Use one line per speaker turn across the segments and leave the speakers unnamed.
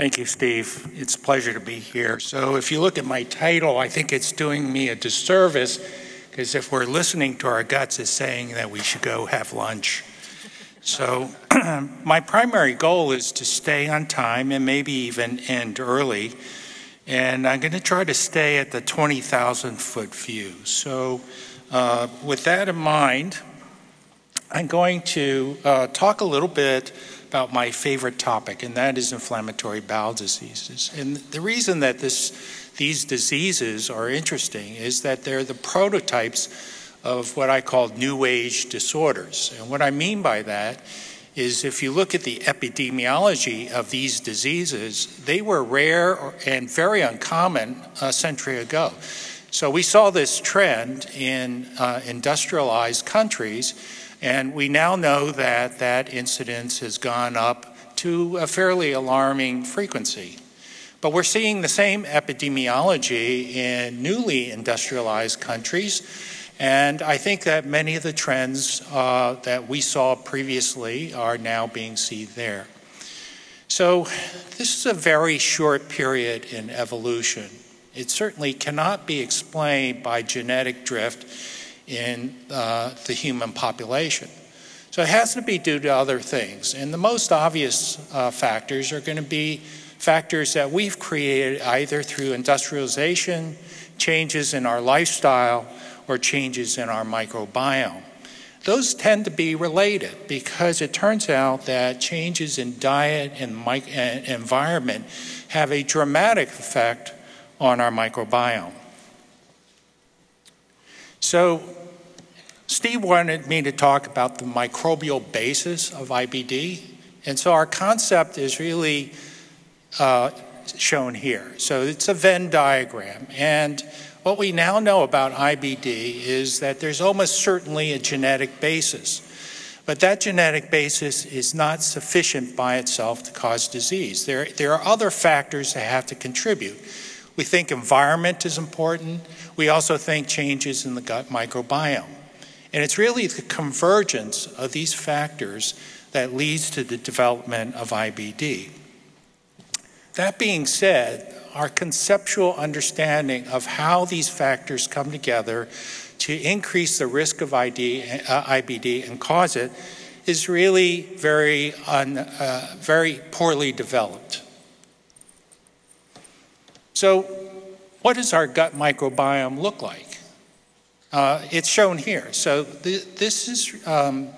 Thank you, Steve. It's a pleasure to be here. So, if you look at my title, I think it's doing me a disservice because if we're listening to our guts, it's saying that we should go have lunch. So, my primary goal is to stay on time and maybe even end early. And I'm going to try to stay at the 20,000 foot view. So, uh, with that in mind, I'm going to uh, talk a little bit about my favorite topic, and that is inflammatory bowel diseases. And the reason that this, these diseases are interesting is that they're the prototypes of what I call new age disorders. And what I mean by that is if you look at the epidemiology of these diseases, they were rare and very uncommon a century ago. So we saw this trend in uh, industrialized countries and we now know that that incidence has gone up to a fairly alarming frequency. But we're seeing the same epidemiology in newly industrialized countries. And I think that many of the trends uh, that we saw previously are now being seen there. So, this is a very short period in evolution. It certainly cannot be explained by genetic drift in uh, the human population. So it has to be due to other things. And the most obvious uh, factors are going to be factors that we've created either through industrialization, changes in our lifestyle, or changes in our microbiome. Those tend to be related because it turns out that changes in diet and, and environment have a dramatic effect on our microbiome. So, Steve wanted me to talk about the microbial basis of IBD. And so our concept is really uh, shown here. So it's a Venn diagram. And what we now know about IBD is that there's almost certainly a genetic basis. But that genetic basis is not sufficient by itself to cause disease. There, there are other factors that have to contribute. We think environment is important. We also think changes in the gut microbiome. And it's really the convergence of these factors that leads to the development of IBD. That being said, our conceptual understanding of how these factors come together to increase the risk of ID, uh, IBD and cause it is really very, un, uh, very poorly developed. So, what does our gut microbiome look like? Uh, it's shown here. So th this is um,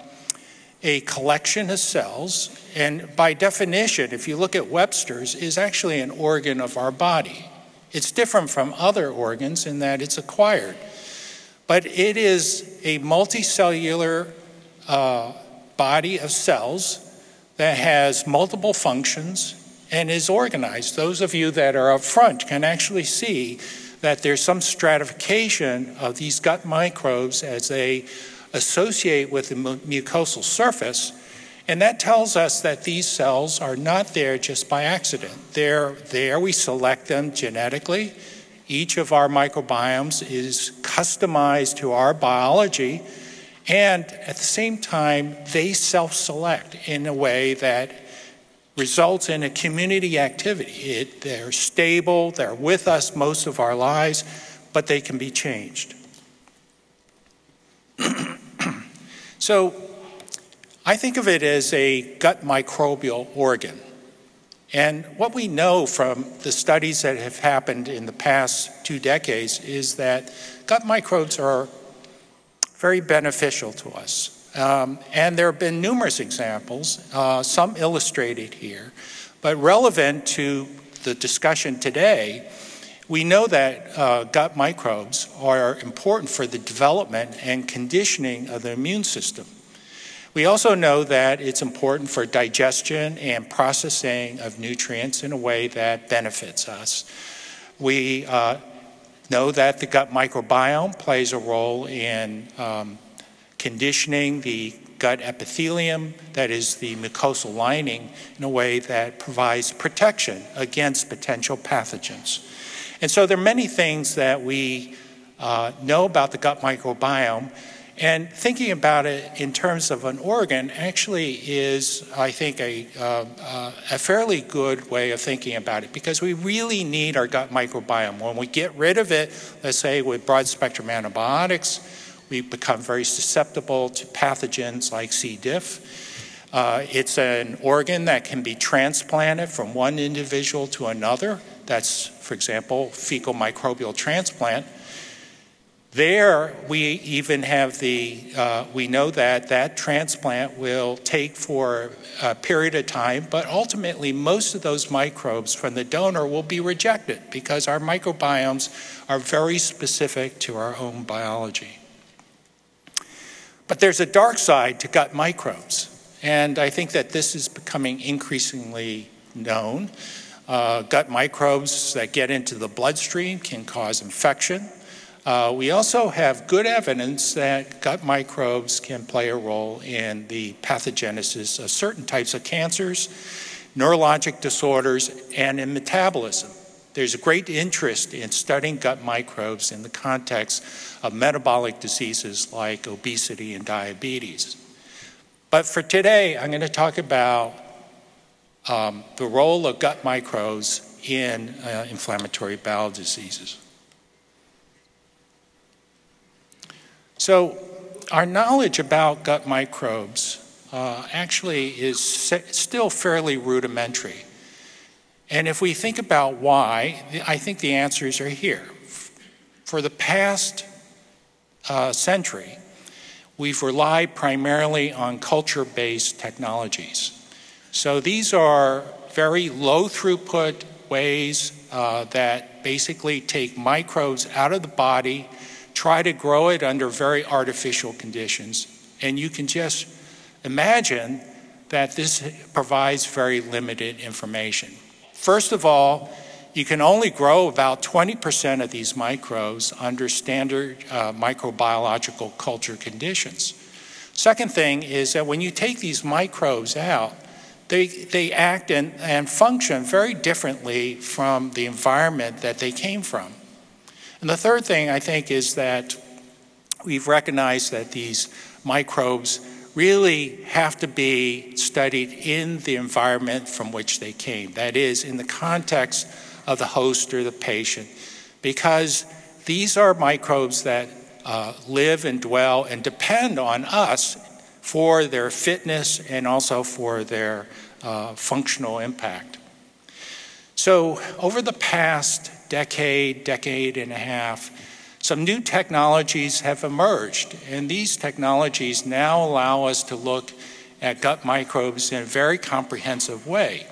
a collection of cells, and by definition, if you look at Webster's, is actually an organ of our body. It's different from other organs in that it's acquired, but it is a multicellular uh, body of cells that has multiple functions and is organized. Those of you that are up front can actually see that there's some stratification of these gut microbes as they associate with the mucosal surface. And that tells us that these cells are not there just by accident. They're there, we select them genetically. Each of our microbiomes is customized to our biology. And at the same time, they self select in a way that results in a community activity. It, they're stable, they're with us most of our lives, but they can be changed. so I think of it as a gut microbial organ. And what we know from the studies that have happened in the past two decades is that gut microbes are very beneficial to us. Um, and there have been numerous examples, uh, some illustrated here, but relevant to the discussion today. We know that uh, gut microbes are important for the development and conditioning of the immune system. We also know that it's important for digestion and processing of nutrients in a way that benefits us. We uh, know that the gut microbiome plays a role in um, conditioning the gut epithelium, that is the mucosal lining, in a way that provides protection against potential pathogens. And so there are many things that we uh, know about the gut microbiome, And thinking about it in terms of an organ actually is, I think, a, uh, uh, a fairly good way of thinking about it because we really need our gut microbiome. When we get rid of it, let's say with broad spectrum antibiotics, we become very susceptible to pathogens like C. diff. Uh, it's an organ that can be transplanted from one individual to another. That's, for example, fecal microbial transplant. There, we even have the, uh, we know that that transplant will take for a period of time, but ultimately, most of those microbes from the donor will be rejected because our microbiomes are very specific to our own biology. But there's a dark side to gut microbes, and I think that this is becoming increasingly known. Uh, gut microbes that get into the bloodstream can cause infection. Uh, we also have good evidence that gut microbes can play a role in the pathogenesis of certain types of cancers, neurologic disorders, and in metabolism. There's a great interest in studying gut microbes in the context of metabolic diseases like obesity and diabetes. But for today, I'm going to talk about um, the role of gut microbes in uh, inflammatory bowel diseases. So, our knowledge about gut microbes uh, actually is still fairly rudimentary. And if we think about why, I think the answers are here. For the past uh, century, we've relied primarily on culture based technologies. So these are very low throughput ways uh, that basically take microbes out of the body try to grow it under very artificial conditions. And you can just imagine that this provides very limited information. First of all, you can only grow about 20% of these microbes under standard uh, microbiological culture conditions. Second thing is that when you take these microbes out, they, they act and, and function very differently from the environment that they came from. And the third thing I think is that we've recognized that these microbes really have to be studied in the environment from which they came. That is, in the context of the host or the patient, because these are microbes that uh, live and dwell and depend on us for their fitness and also for their uh, functional impact. So, over the past decade, decade and a half, some new technologies have emerged. And these technologies now allow us to look at gut microbes in a very comprehensive way.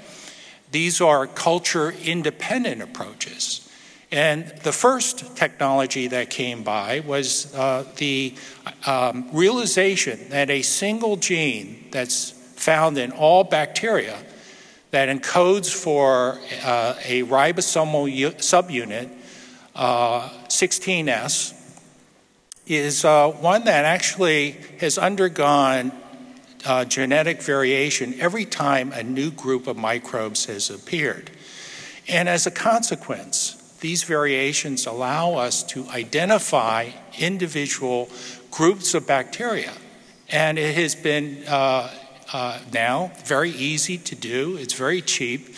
These are culture independent approaches. And the first technology that came by was uh, the um, realization that a single gene that's found in all bacteria that encodes for uh, a ribosomal subunit, uh, 16S, is uh, one that actually has undergone uh, genetic variation every time a new group of microbes has appeared. And as a consequence, these variations allow us to identify individual groups of bacteria. And it has been uh, uh, now, very easy to do, it's very cheap,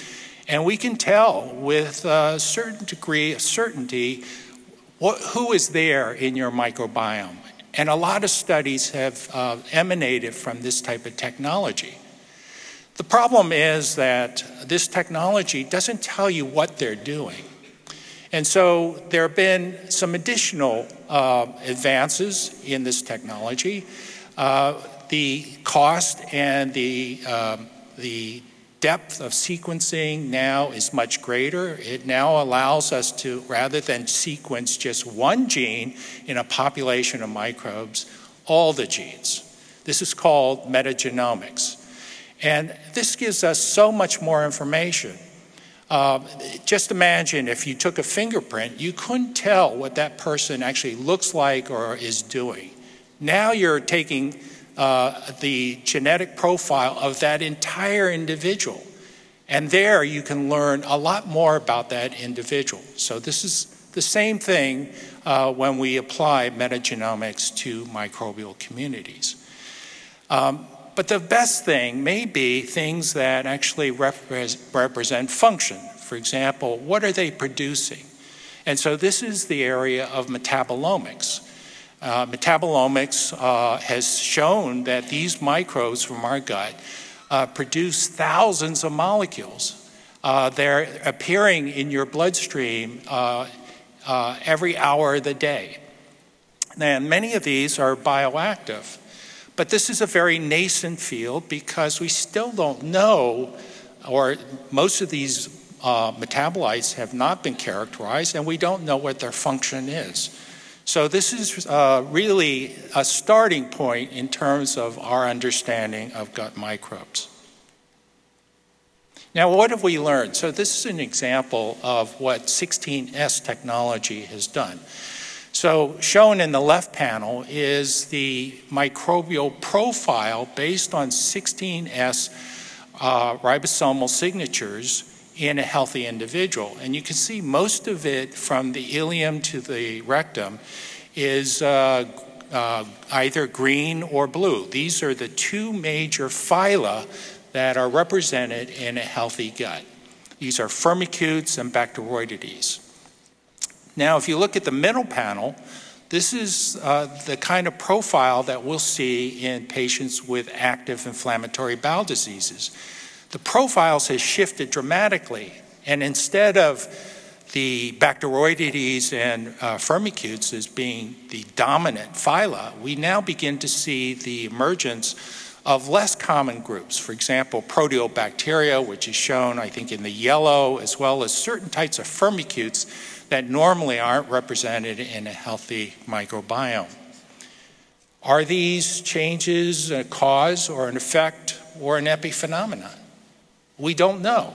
and we can tell with a certain degree of certainty what, who is there in your microbiome. And a lot of studies have uh, emanated from this type of technology. The problem is that this technology doesn't tell you what they're doing. And so there have been some additional uh, advances in this technology. Uh, the cost and the, um, the depth of sequencing now is much greater. It now allows us to, rather than sequence just one gene in a population of microbes, all the genes. This is called metagenomics. And this gives us so much more information. Uh, just imagine if you took a fingerprint, you couldn't tell what that person actually looks like or is doing. Now you're taking uh, the genetic profile of that entire individual. And there you can learn a lot more about that individual. So, this is The same thing uh, when we apply metagenomics to microbial communities. Um, but the best thing may be things that actually represent function. For example, what are they producing? And so this is the area of metabolomics. Uh, metabolomics uh, has shown that these microbes from our gut uh, produce thousands of molecules. Uh, they're appearing in your bloodstream uh, uh, every hour of the day. And many of these are bioactive. But this is a very nascent field because we still don't know, or most of these metabolites have not been characterized, and we don't know what their function is. So, this is uh, really a starting point in terms of our understanding of gut microbes. Now, what have we learned? So, this is an example of what 16S technology has done. So, shown in the left panel is the microbial profile based on 16S uh, ribosomal signatures in a healthy individual. And you can see most of it from the ileum to the rectum is uh, uh, either green or blue. These are the two major phyla that are represented in a healthy gut. These are firmicutes and bacteroidetes. Now, if you look at the middle panel, this is uh, the kind of profile that we'll see in patients with active inflammatory bowel diseases. The profiles has shifted dramatically, and instead of the Bacteroidetes and uh, Firmicutes as being the dominant phyla, we now begin to see the emergence of less common groups. For example, proteobacteria, which is shown, I think, in the yellow, as well as certain types of Firmicutes that normally aren't represented in a healthy microbiome. Are these changes a cause or an effect or an epiphenomenon? We don't know.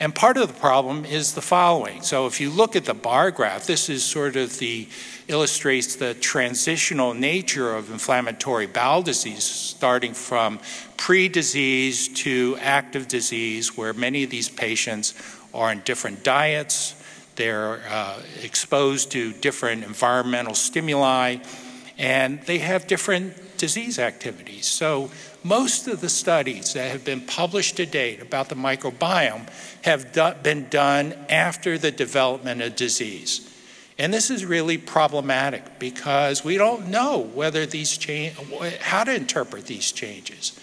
And part of the problem is the following. So if you look at the bar graph, this is sort of the illustrates the transitional nature of inflammatory bowel disease, starting from pre-disease to active disease, where many of these patients are on different diets, they're uh, exposed to different environmental stimuli, and they have different disease activities. So, most of the studies that have been published to date about the microbiome have do- been done after the development of disease. And this is really problematic because we don't know whether these how to interpret these changes.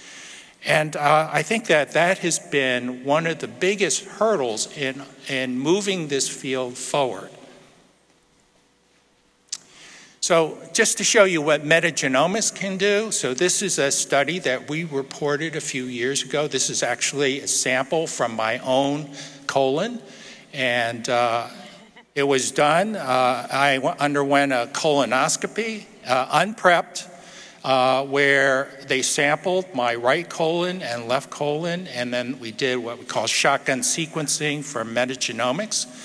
And uh, I think that that has been one of the biggest hurdles in, in moving this field forward. So, just to show you what metagenomics can do, so this is a study that we reported a few years ago. This is actually a sample from my own colon, and uh, it was done. Uh, I underwent a colonoscopy, uh, unprepped uh, where they sampled my right colon and left colon, and then we did what we call shotgun sequencing for metagenomics.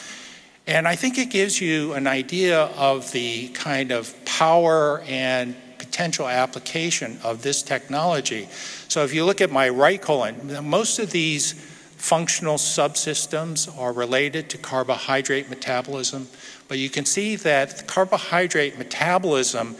And I think it gives you an idea of the kind of power and potential application of this technology. So if you look at my right colon, most of these functional subsystems are related to carbohydrate metabolism, but you can see that the carbohydrate metabolism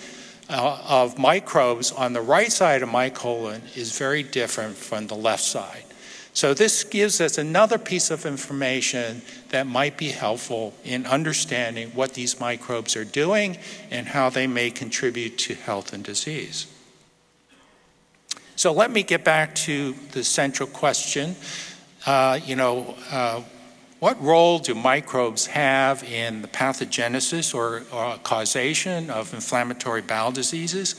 uh, of microbes on the right side of my colon is very different from the left side. So, this gives us another piece of information that might be helpful in understanding what these microbes are doing and how they may contribute to health and disease. So, let me get back to the central question. Uh, you know, uh, what role do microbes have in the pathogenesis or, or causation of inflammatory bowel diseases?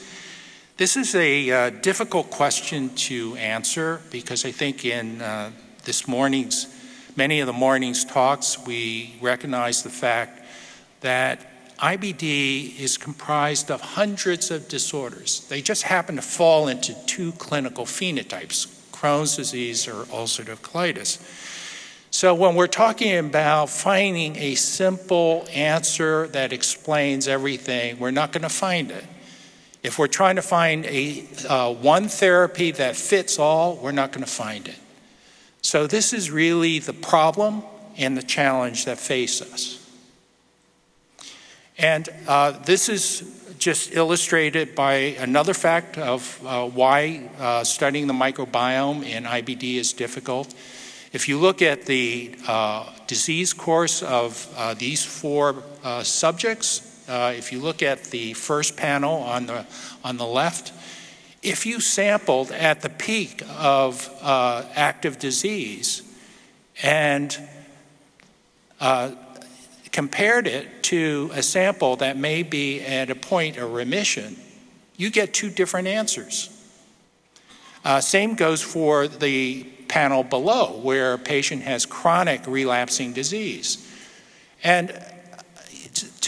This is a uh, difficult question to answer because I think in uh, this morning's, many of the morning's talks, we recognize the fact that IBD is comprised of hundreds of disorders. They just happen to fall into two clinical phenotypes Crohn's disease or ulcerative colitis. So, when we're talking about finding a simple answer that explains everything, we're not going to find it. If we're trying to find a uh, one therapy that fits all, we're not going to find it. So, this is really the problem and the challenge that face us. And uh, this is just illustrated by another fact of uh, why uh, studying the microbiome in IBD is difficult. If you look at the uh, disease course of uh, these four subjects, uh, if you look at the first panel on the, on the left, if you sampled at the peak of uh, active disease and uh, compared it to a sample that may be at a point of remission, you get two different answers. Uh, same goes for the panel below, where a patient has chronic relapsing disease. And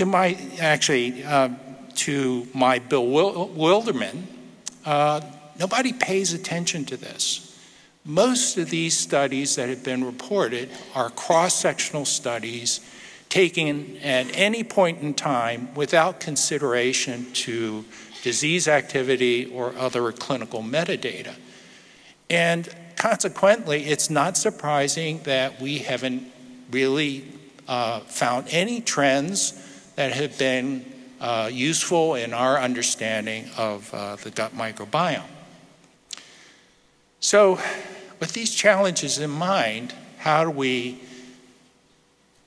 to my, actually, uh, to my bewilderment, uh, nobody pays attention to this. Most of these studies that have been reported are cross sectional studies taken at any point in time without consideration to disease activity or other clinical metadata. And consequently, it's not surprising that we haven't really uh, found any trends that have been uh, useful in our understanding of uh, the gut microbiome. So, with these challenges in mind, how do we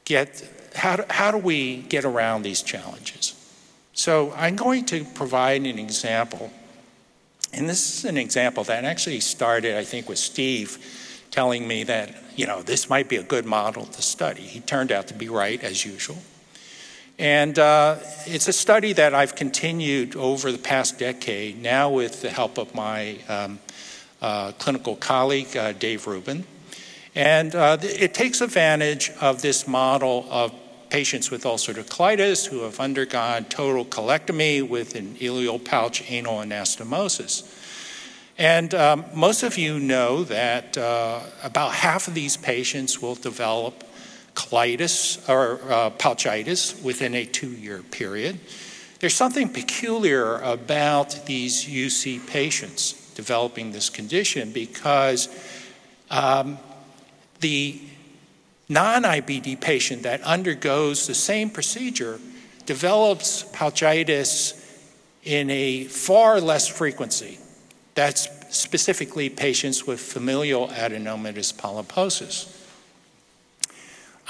get how do, how do we get around these challenges? So I'm going to provide an example, and this is an example that actually started, I think, with Steve telling me that you know this might be a good model to study. He turned out to be right as usual. And uh, it's a study that I've continued over the past decade, now with the help of my um, uh, clinical colleague, uh, Dave Rubin. And uh, it takes advantage of this model of patients with ulcerative colitis who have undergone total colectomy with an ileal pouch anal anastomosis. And um, most of you know that uh, about half of these patients will develop colitis or uh, pouchitis within a two year period. There's something peculiar about these UC patients developing this condition because um, the non IBD patient that undergoes the same procedure develops pouchitis in a far less frequency. That's specifically patients with familial adenomatous polyposis.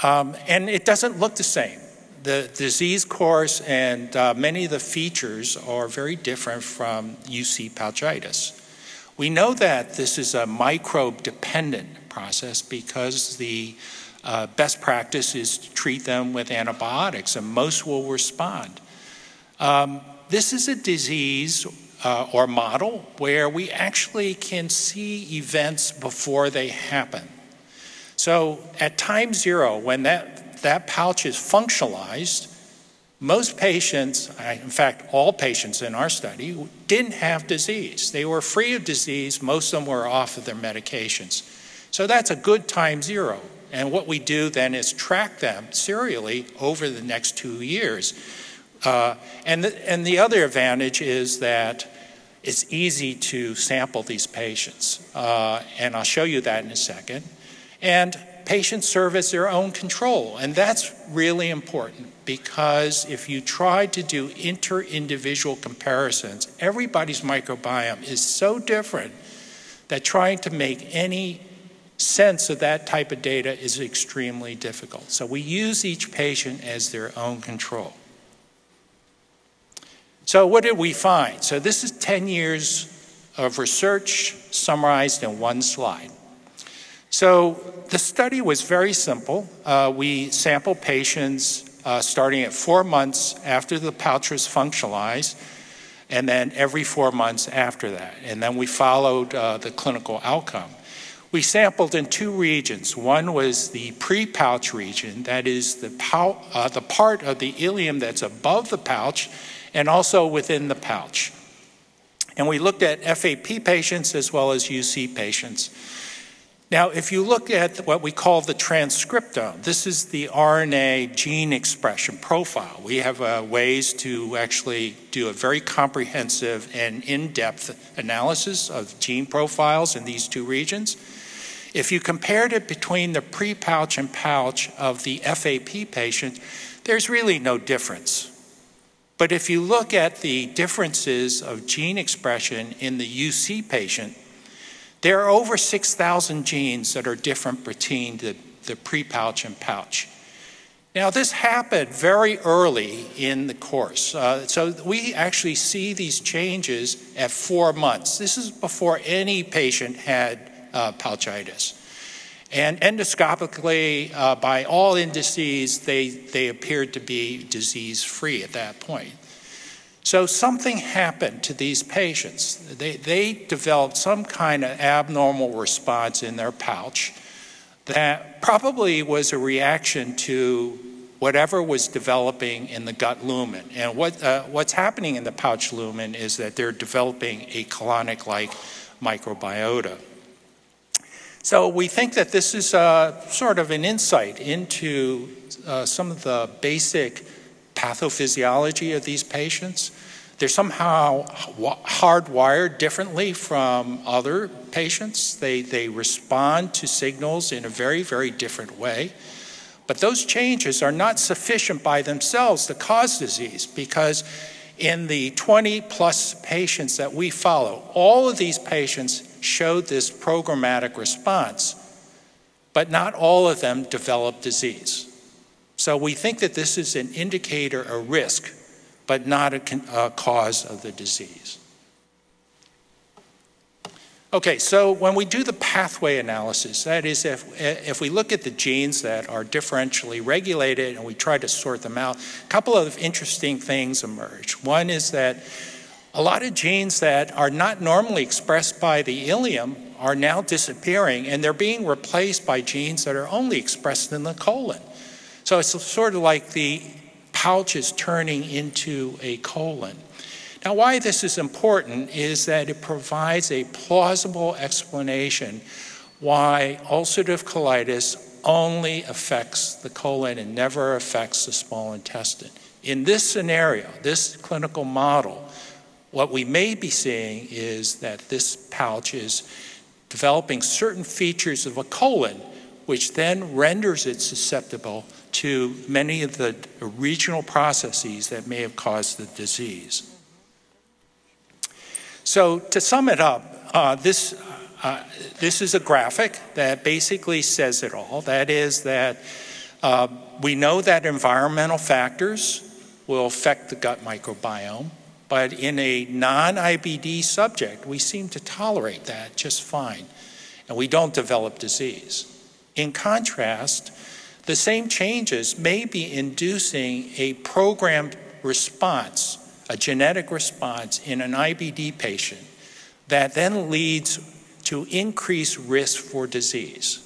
Um, and it doesn't look the same. The disease course and uh, many of the features are very different from UC pouchitis. We know that this is a microbe dependent process because the uh, best practice is to treat them with antibiotics, and most will respond. Um, this is a disease uh, or model where we actually can see events before they happen. So at time zero, when that, that pouch is functionalized, most patients, in fact, all patients in our study, didn't have disease. They were free of disease. Most of them were off of their medications. So that's a good time zero. And what we do then is track them serially over the next two years. Uh, and, the, and the other advantage is that it's easy to sample these patients. Uh, and I'll show you that in a second. And patients serve as their own control. And that's really important because if you try to do inter individual comparisons, everybody's microbiome is so different that trying to make any sense of that type of data is extremely difficult. So we use each patient as their own control. So, what did we find? So, this is 10 years of research summarized in one slide. So the study was very simple. Uh, we sampled patients uh, starting at four months after the pouch was functionalized, and then every four months after that. And then we followed uh, the clinical outcome. We sampled in two regions. One was the pre pouch region, that is the, pou- uh, the part of the ileum that's above the pouch and also within the pouch. And we looked at FAP patients as well as UC patients. Now, if you look at what we call the transcriptome, this is the RNA gene expression profile. We have uh, ways to actually do a very comprehensive and in depth analysis of gene profiles in these two regions. If you compared it between the pre pouch and pouch of the FAP patient, there's really no difference. But if you look at the differences of gene expression in the UC patient, there are over 6,000 genes that are different between the, the pre-pouch and pouch. Now, this happened very early in the course. Uh, so we actually see these changes at four months. This is before any patient had uh, pouchitis. And endoscopically, uh, by all indices, they, they appeared to be disease free at that point. So something happened to these patients. They, they developed some kind of abnormal response in their pouch that probably was a reaction to whatever was developing in the gut lumen. And what, uh, what's happening in the pouch lumen is that they're developing a colonic like microbiota. So we think that this is uh, sort of an insight into uh, some of the basic pathophysiology of these patients. They're somehow hardwired differently from other patients. They, they respond to signals in a very, very different way. But those changes are not sufficient by themselves to cause disease because in the 20 plus patients that we follow, all of these patients showed this programmatic response, but not all of them developed disease. So we think that this is an indicator of risk, but not a, a cause of the disease. Okay, so when we do the pathway analysis, that is, if, if we look at the genes that are differentially regulated and we try to sort them out, a couple of interesting things emerge. One is that a lot of genes that are not normally expressed by the ileum are now disappearing and they're being replaced by genes that are only expressed in the colon. So it's sort of like the pouch is turning into a colon. Now, why this is important is that it provides a plausible explanation why ulcerative colitis only affects the colon and never affects the small intestine. In this scenario, this clinical model, what we may be seeing is that this pouch is developing certain features of a colon, which then renders it susceptible to many of the regional processes that may have caused the disease. So to sum it up, uh, this, uh, this is a graphic that basically says it all. That is that uh, we know that environmental factors will affect the gut microbiome, but in a non-IBD subject, we seem to tolerate that just fine, and we don't develop disease. In contrast, the same changes may be inducing a programmed response a genetic response in an IBD patient that then leads to increased risk for disease.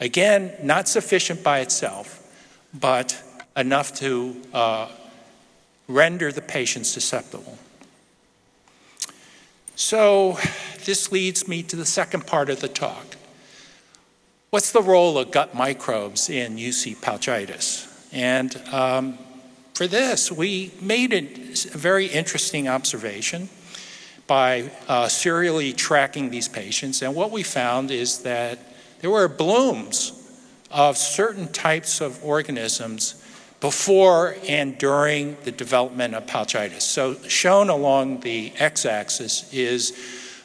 Again, not sufficient by itself, but enough to uh, render the patient susceptible. So, this leads me to the second part of the talk. What's the role of gut microbes in UC pouchitis? And um, for this, we made a very interesting observation by uh, serially tracking these patients. And what we found is that there were blooms of certain types of organisms before and during the development of pouchitis. So, shown along the x axis is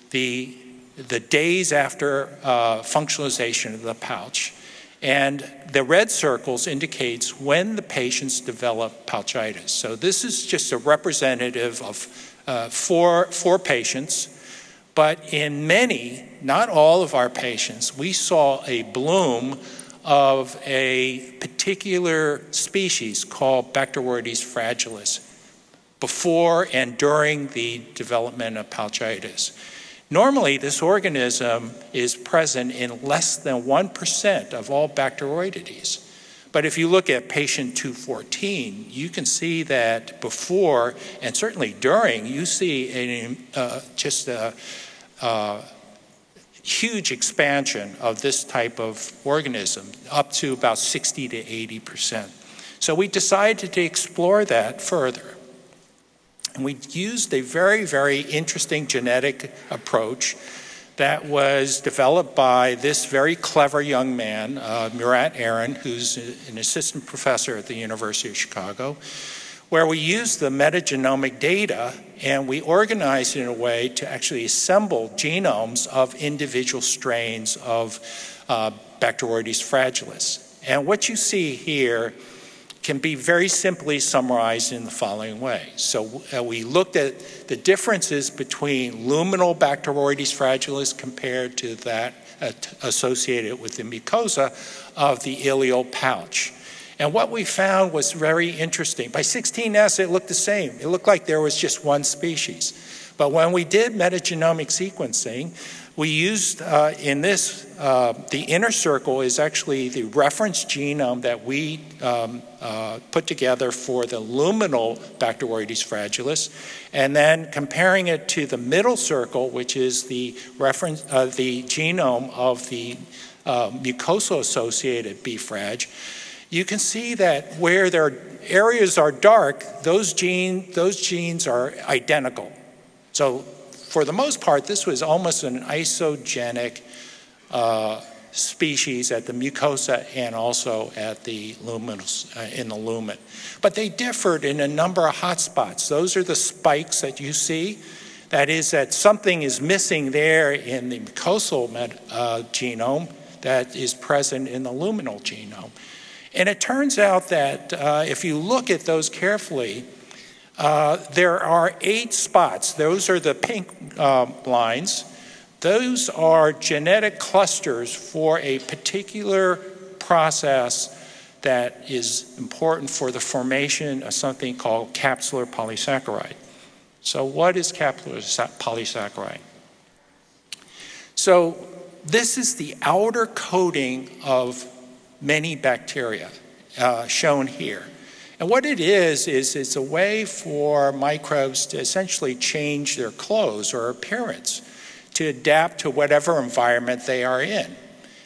the, the days after uh, functionalization of the pouch. And the red circles indicates when the patients develop pouchitis. So this is just a representative of uh, four, four patients, but in many, not all of our patients, we saw a bloom of a particular species called Bacteroides fragilis before and during the development of pouchitis. Normally, this organism is present in less than 1% of all Bacteroidetes. But if you look at patient 214, you can see that before and certainly during, you see a, uh, just a, a huge expansion of this type of organism, up to about 60 to 80%. So we decided to explore that further. And we used a very, very interesting genetic approach that was developed by this very clever young man, uh, Murat Eren, who's an assistant professor at the University of Chicago. where we used the metagenomic data and we organized it in a way to actually assemble genomes of individual strains of uh, Bacteroides fragilis. And what you see here can be very simply summarized in the following way. So uh, we looked at the differences between luminal Bacteroides fragilis compared to that uh, associated with the mucosa of the ileal pouch. And what we found was very interesting. By 16S, it looked the same. It looked like there was just one species. But when we did metagenomic sequencing, we used uh, in this, uh, the inner circle is actually the reference genome that we um, uh, put together for the luminal Bacteroides fragilis, and then comparing it to the middle circle, which is the reference, uh, the genome of the uh, mucosal associated B. frag you can see that where their areas are dark, those, gene, those genes are identical. So for the most part, this was almost an isogenic uh, species at the mucosa and also at the uh, in the lumen. But they differed in a number of hotspots. Those are the spikes that you see. That is that something is missing there in the mucosal uh, genome that is present in the luminal genome. And it turns out that uh, if you look at those carefully, uh, there are eight spots. Those are the pink uh, lines. Those are genetic clusters for a particular process that is important for the formation of something called capsular polysaccharide. So, what is capsular polysaccharide? So, this is the outer coating of many bacteria, uh, shown here. And what it is, is it's a way for microbes to essentially change their clothes or appearance to adapt to whatever environment they are in.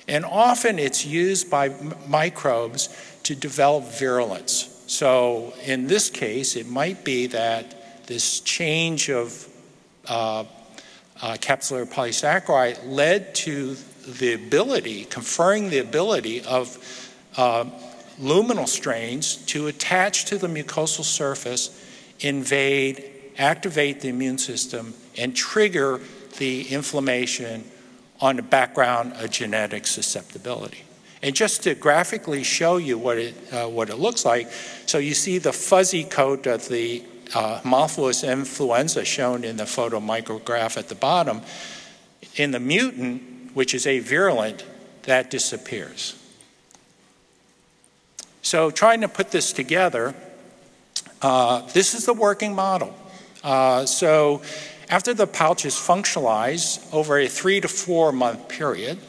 And often it's used by microbes to develop virulence. So in this case, it might be that this change of uh, uh, capsular polysaccharide led to the ability, conferring the ability of uh, luminal strains to attach to the mucosal surface, invade, activate the immune system, and trigger the inflammation on the background of genetic susceptibility. And just to graphically show you what it, uh, what it looks like, so you see the fuzzy coat of the uh, Haemophilus influenza shown in the photomicrograph at the bottom. In the mutant, which is avirulent, that disappears. So, trying to put this together, uh, this is the working model. Uh, so, after the pouch is functionalized over a three to four month period,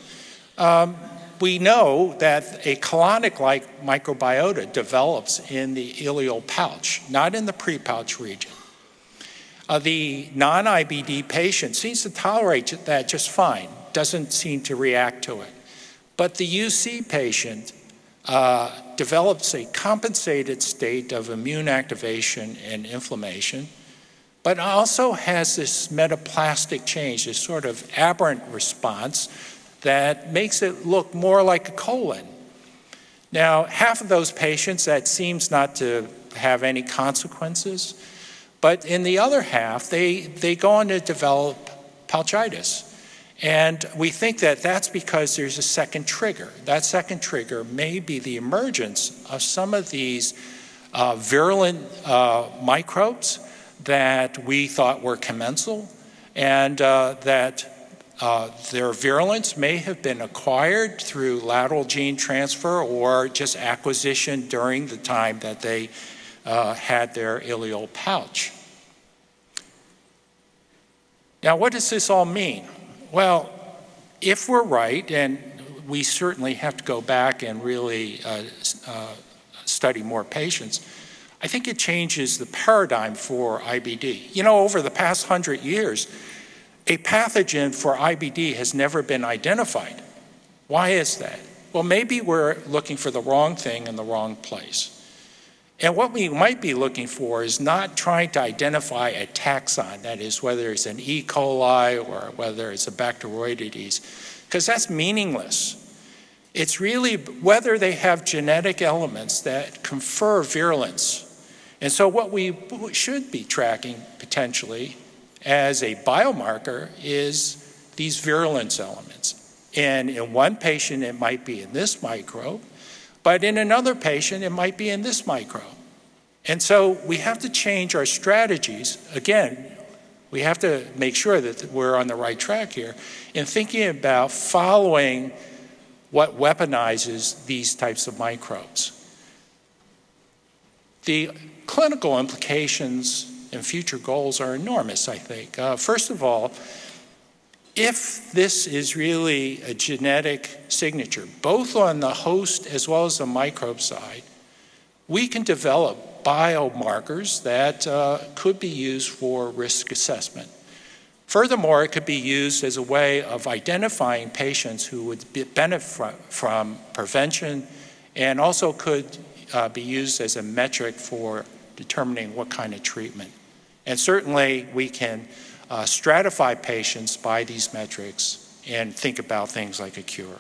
um, we know that a colonic like microbiota develops in the ileal pouch, not in the pre pouch region. Uh, the non IBD patient seems to tolerate that just fine doesn't seem to react to it. But the UC patient uh, develops a compensated state of immune activation and inflammation, but also has this metaplastic change, this sort of aberrant response that makes it look more like a colon. Now, half of those patients, that seems not to have any consequences, but in the other half, they, they go on to develop pouchitis. And we think that that's because there's a second trigger. That second trigger may be the emergence of some of these uh, virulent uh, microbes that we thought were commensal, and uh, that uh, their virulence may have been acquired through lateral gene transfer or just acquisition during the time that they uh, had their ileal pouch. Now, what does this all mean? Well, if we're right, and we certainly have to go back and really uh, uh, study more patients, I think it changes the paradigm for IBD. You know, over the past hundred years, a pathogen for IBD has never been identified. Why is that? Well, maybe we're looking for the wrong thing in the wrong place. And what we might be looking for is not trying to identify a taxon, that is, whether it's an E. coli or whether it's a Bacteroides, because that's meaningless. It's really whether they have genetic elements that confer virulence. And so, what we should be tracking potentially as a biomarker is these virulence elements. And in one patient, it might be in this microbe, but in another patient, it might be in this microbe. And so we have to change our strategies. Again, we have to make sure that we're on the right track here in thinking about following what weaponizes these types of microbes. The clinical implications and future goals are enormous, I think. Uh, first of all, if this is really a genetic signature, both on the host as well as the microbe side, we can develop biomarkers that uh, could be used for risk assessment. Furthermore, it could be used as a way of identifying patients who would benefit from prevention and also could uh, be used as a metric for determining what kind of treatment. And certainly, we can uh, stratify patients by these metrics and think about things like a cure.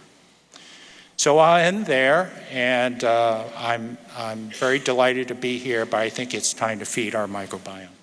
So I'll end there, and uh, I'm, I'm very delighted to be here, but I think it's time to feed our microbiome.